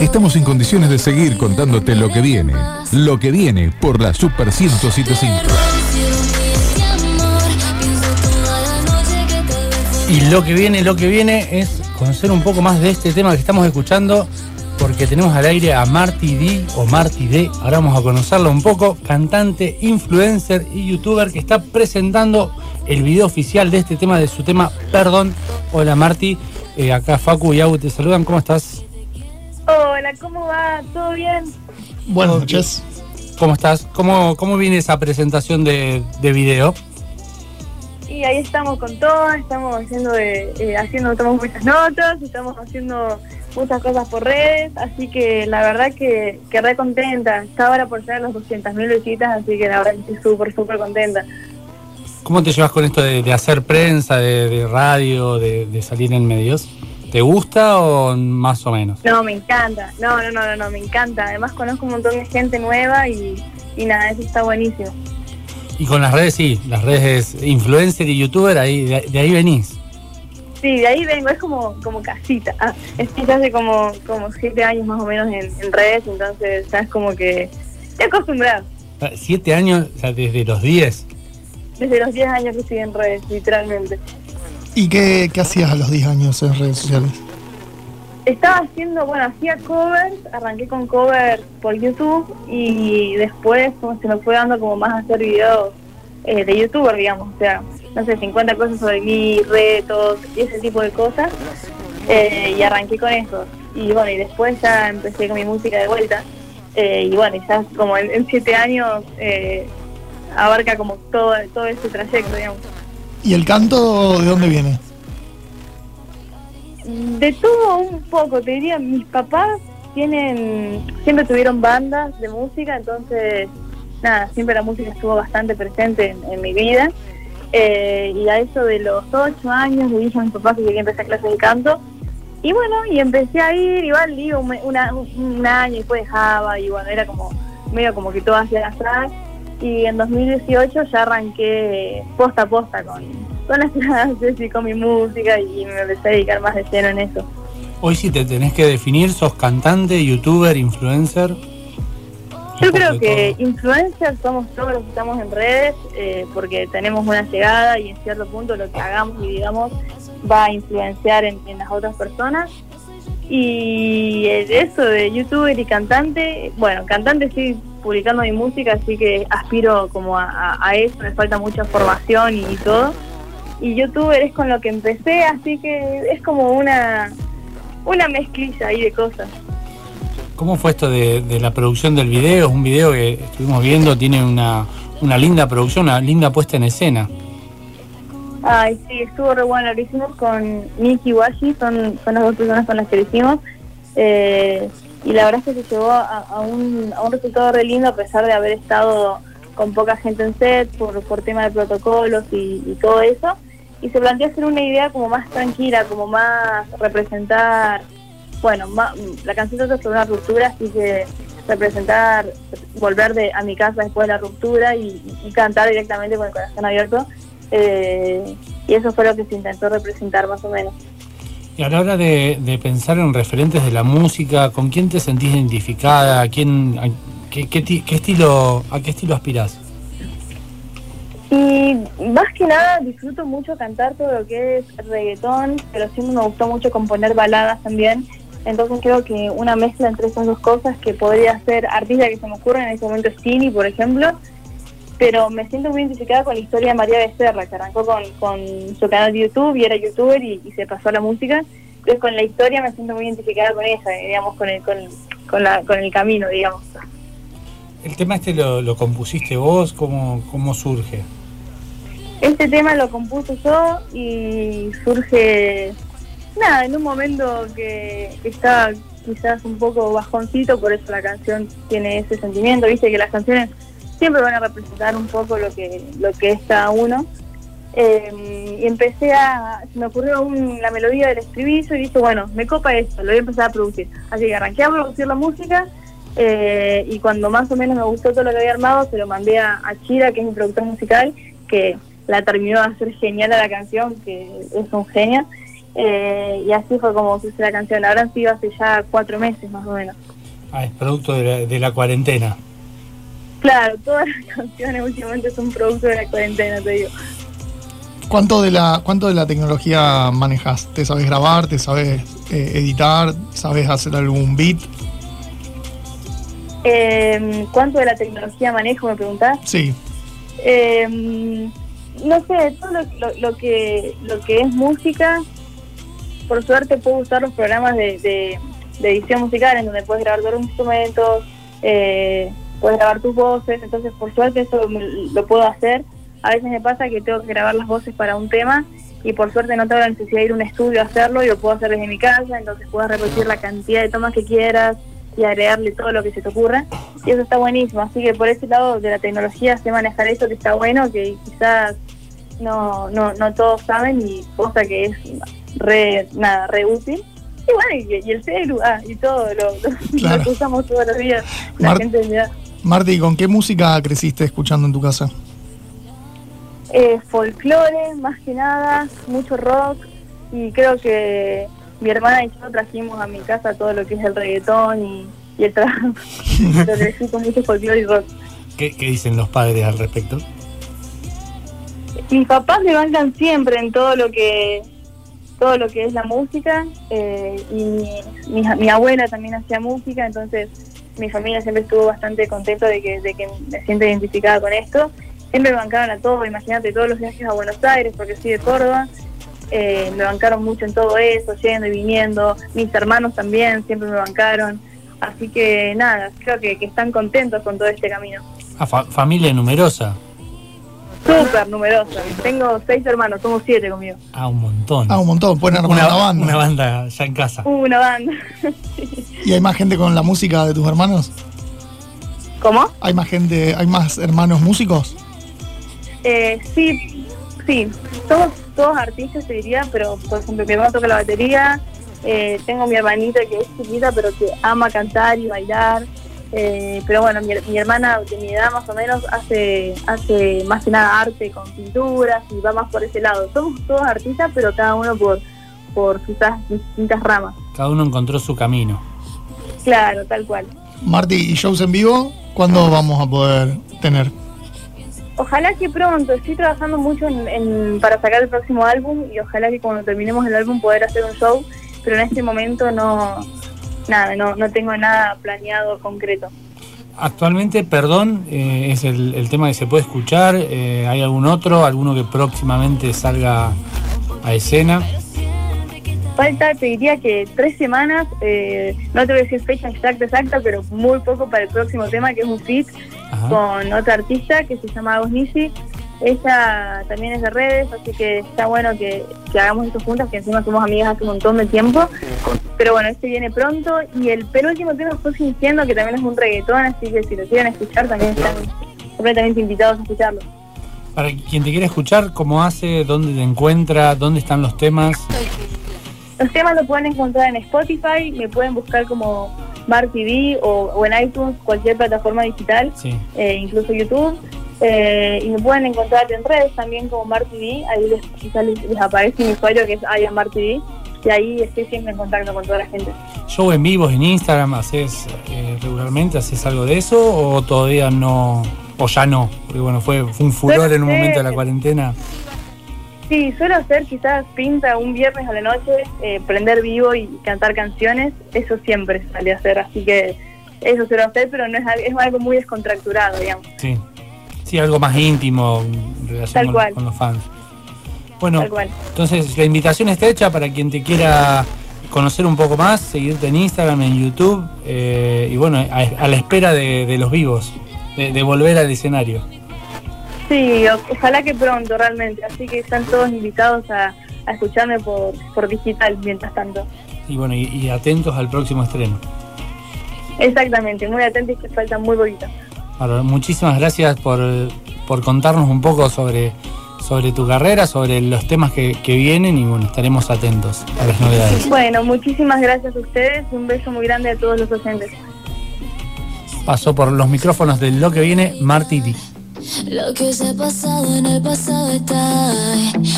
Estamos en condiciones de seguir contándote lo que viene. Lo que viene por la Super 1075. Y lo que viene, lo que viene es conocer un poco más de este tema que estamos escuchando, porque tenemos al aire a Marty D o Marty D. Ahora vamos a conocerlo un poco, cantante, influencer y youtuber que está presentando el video oficial de este tema, de su tema Perdón. Hola Marty, eh, acá Facu y Agu te saludan, ¿cómo estás? Hola, ¿cómo va? ¿Todo bien? Buenas noches. ¿Cómo estás? ¿Cómo, cómo viene esa presentación de, de video? Y ahí estamos con todo, estamos haciendo, de, eh, haciendo tomamos muchas notas, estamos haciendo muchas cosas por redes, así que la verdad que, que re contenta. Está ahora por ser los 200.000 visitas, así que la verdad que estoy súper, súper contenta. ¿Cómo te llevas con esto de, de hacer prensa, de, de radio, de, de salir en medios? ¿Te gusta o más o menos? No, me encanta, no, no, no, no, no, me encanta. Además conozco un montón de gente nueva y, y nada, eso está buenísimo. Y con las redes, sí, las redes influencer y youtuber, ahí, de, de ahí venís. Sí, de ahí vengo, es como, como casita. Ah, estoy hace como, como siete años más o menos en, en redes, entonces ya es como que estoy acostumbrada. Ah, Siete años, o sea, desde los 10. Desde los 10 años que estoy en redes, literalmente. ¿Y qué, qué hacías a los 10 años en redes sociales? Estaba haciendo, bueno, hacía covers, arranqué con covers por YouTube y después como se me fue dando como más hacer videos eh, de youtuber, digamos, o sea, no sé, 50 cosas sobre mí, retos y ese tipo de cosas. eh, y arranqué con eso. Y bueno, y después ya empecé con mi música de vuelta. eh, y bueno, ya como en, en siete años eh, abarca como todo, todo ese trayecto, digamos. ¿Y el canto de dónde viene? De todo un poco, te diría, mis papás tienen, siempre tuvieron bandas de música, entonces, nada, siempre la música estuvo bastante presente en, mi vida. Eh, y a eso de los ocho años le dije a mis papás que quería empezar clases de canto. Y bueno, y empecé a ir, igual digo, un, un año y después dejaba, y bueno, era como medio como que todo hacia atrás. Y en 2018 ya arranqué posta a posta con, con las clases y con mi música y me empecé a dedicar más de lleno en eso. Hoy si te tenés que definir, sos cantante, youtuber, influencer. Yo creo que todo. influencers somos todos los que estamos en redes eh, porque tenemos una llegada y en cierto punto lo que hagamos y digamos va a influenciar en, en las otras personas. Y eso de youtuber y cantante, bueno, cantante sí publicando mi música, así que aspiro como a, eso, me falta mucha formación y, y todo. Y youtuber es con lo que empecé, así que es como una, una mezclilla ahí de cosas. ¿Cómo fue esto de, de la producción del video? Es un video que estuvimos viendo, tiene una, una linda producción, una linda puesta en escena. Ay, sí, estuvo re bueno. Lo hicimos con Nicky y Washi, son, son las dos personas con las que lo hicimos. Eh, y la verdad es que se llegó a, un, a un resultado re lindo a pesar de haber estado con poca gente en set por, por tema de protocolos y, todo eso. Y se planteó hacer una idea como más tranquila, como más representar, bueno, ma- la canción trata sobre una ruptura, así que representar, volver de, a mi casa después de la ruptura y, y cantar directamente con el corazón abierto. Eh, y eso fue lo que se intentó representar más o menos. Y a la hora de, de pensar en referentes de la música, ¿con quién te sentís identificada? ¿A quién, a- qué, qué qué estilo, ¿A qué estilo aspirás? Y más que nada disfruto mucho cantar todo lo que es reggaetón, pero siempre me gustó mucho componer baladas también. Entonces creo que una mezcla entre esas dos cosas que podría ser artista que se me ocurre en este momento es Tini, por ejemplo, pero me siento muy identificada con la historia de María Becerra, que arrancó con, con su canal de YouTube y era youtuber y, y se pasó a la música. Entonces con la historia me siento muy identificada con ella, digamos, con el, con, con, la, con el camino, digamos. ¿El tema este lo, lo compusiste vos? ¿Cómo, ¿Cómo surge? Este tema lo compuse yo y surge, nada, en un momento que, que estaba quizás un poco bajoncito, por eso la canción tiene ese sentimiento, viste que las canciones siempre van a representar un poco lo que, lo que es cada uno. Eh, y empecé a, se me ocurrió un- la melodía del estribillo y dije, bueno, me copa esto, lo voy a empezar a producir. Así que arranqué a producir la música eh, y cuando más o menos me gustó todo lo que había armado, se lo mandé a, a Chira, que es mi productor musical, que la terminó de hacer genial a la canción, que es un genio. Eh, y así fue como puse la canción. Ahora han sido hace ya cuatro meses más o menos. Ah, es producto de la, de la cuarentena. Claro, todas las canciones últimamente son producto de la cuarentena, te digo. ¿Cuánto de la, cuánto de la tecnología manejas? ¿Te sabes grabar? ¿Te sabes eh, editar? ¿Sabes hacer algún beat? Eh, ¿Cuánto de la tecnología manejo, me preguntás? Sí. Eh, no sé, todo lo, lo- lo que lo que es música, por suerte puedo usar los programas de, de- de edición musical en donde puedes grabar todos los instrumentos, eh, puedes grabar tus voces, entonces por suerte eso me- lo puedo hacer. A veces me pasa que tengo que grabar las voces para un tema y por suerte no tengo la necesidad de ir a un estudio a hacerlo y lo puedo hacer desde mi casa, entonces puedes repetir la cantidad de tomas que quieras y agregarle todo lo que se te ocurra. Y eso está buenísimo, así que por ese lado de la tecnología sé manejar eso que está bueno, que quizás no, no, no todos saben y cosa que es re, nada, re útil. Y bueno, y, y el celu, ah, y todo lo, lo- Claro. lo que usamos todos los días, la Mar- gente ya. Marti, ¿con qué música creciste escuchando en tu casa? Eh, folclore, más que nada, mucho rock y creo que mi hermana y yo trajimos a mi casa todo lo que es el reggaetón y, y el trap. Lo crecí con mucho folclore y rock. ¿Qué, qué dicen los padres al respecto? mis papás me bancan siempre en todo lo que todo lo que es la música eh, y mi, mi, mi abuela también hacía música entonces mi familia siempre estuvo bastante contenta de que, de que me siento identificada con esto siempre me bancaron a todo imagínate todos los viajes a Buenos Aires porque soy de Córdoba eh, me bancaron mucho en todo eso yendo y viniendo mis hermanos también siempre me bancaron así que nada creo que, que están contentos con todo este camino Ah, fa- familia numerosa. súper numerosa tengo seis hermanos somos siete conmigo Ah, un montón. Ah, un montón. Pueden armar una, banda. una banda ya en casa. Uh, una banda. ¿Y hay más gente con la música de tus hermanos? ¿Cómo? ¿Hay más gente, hay más hermanos músicos? Eh, sí, sí. Somos todos artistas, te diría, pero por ejemplo, mi hermano toca la batería. eh, tengo mi hermanita que es chiquita, pero que ama cantar y bailar. eh, pero bueno, mi, mi hermana de mi edad más o menos hace, hace más que nada arte con pinturas y va más por ese lado. Somos todos artistas, pero cada uno por, por quizás distintas ramas. Cada uno encontró su camino. Claro, tal cual. Marti, ¿y shows en vivo? ¿Cuándo vamos a poder tener? Ojalá que pronto, estoy trabajando mucho en, en- para sacar el próximo álbum y ojalá que cuando terminemos el álbum poder hacer un show, pero en este momento no, nada, no, no tengo nada planeado concreto. Actualmente, perdón, eh, es el, el tema que se puede escuchar. Eh, ¿Hay algún otro? ¿Alguno que próximamente salga a escena? Falta, te diría que tres semanas, eh, no te voy a decir fecha exacta, exacta, pero muy poco para el próximo tema, que es un Ajá. con otra artista que se llama Agos Nisi. Ella también es de redes, así que está bueno que, que hagamos esto juntas, que encima somos amigas hace un montón de tiempo. Pero bueno, este viene pronto. Y el penúltimo tema fue Fingiendo, que también es un reggaetón, así que si lo quieren escuchar también están completamente invitados a escucharlo. Para quien te quiera escuchar, ¿cómo hace? ¿Dónde te encuentra? ¿Dónde están los temas? Los temas lo pueden encontrar en Spotify, me pueden buscar como Bar TV o, o en iTunes, cualquier plataforma digital. Sí. eh, incluso YouTube. Eh, y me pueden encontrar en redes también como Mar TV, ahí les, quizás les, les aparece mi usuario que es Mar TV, y ahí estoy siempre en contacto con toda la gente. ¿Show en vivos en Instagram haces eh, regularmente? ¿Haces algo de eso? ¿O todavía no? ¿O ya no? Porque bueno, fue, fue un furor en un momento de la cuarentena. Sí, suelo hacer quizás pinta un viernes a la noche, eh, prender vivo y cantar canciones, eso siempre sale a hacer, así que eso suelo hacer, pero no es, es algo muy descontracturado, digamos. Sí. Sí, algo más íntimo en relación Tal con, cual. con los fans. Bueno, Tal cual. entonces la invitación está hecha para quien te quiera conocer un poco más, seguirte en Instagram, en YouTube, eh, y bueno, a, a la espera de, de los vivos, de, de volver al escenario. Sí, ojalá que pronto realmente, así que están todos invitados a, a escucarme por, por digital mientras tanto. Y bueno, y, y atentos al próximo estreno. Exactamente, muy atentos que falta muy poquito. Bárbaro, muchísimas gracias por, por contarnos un poco sobre, sobre tu carrera, sobre los temas que, que vienen y bueno, estaremos atentos a las novedades. Bueno, muchísimas gracias a ustedes y un beso muy grande a todos los docentes. Pasó por los micrófonos de lo que viene Marty D. Lo que se ha pasado en el pasado está.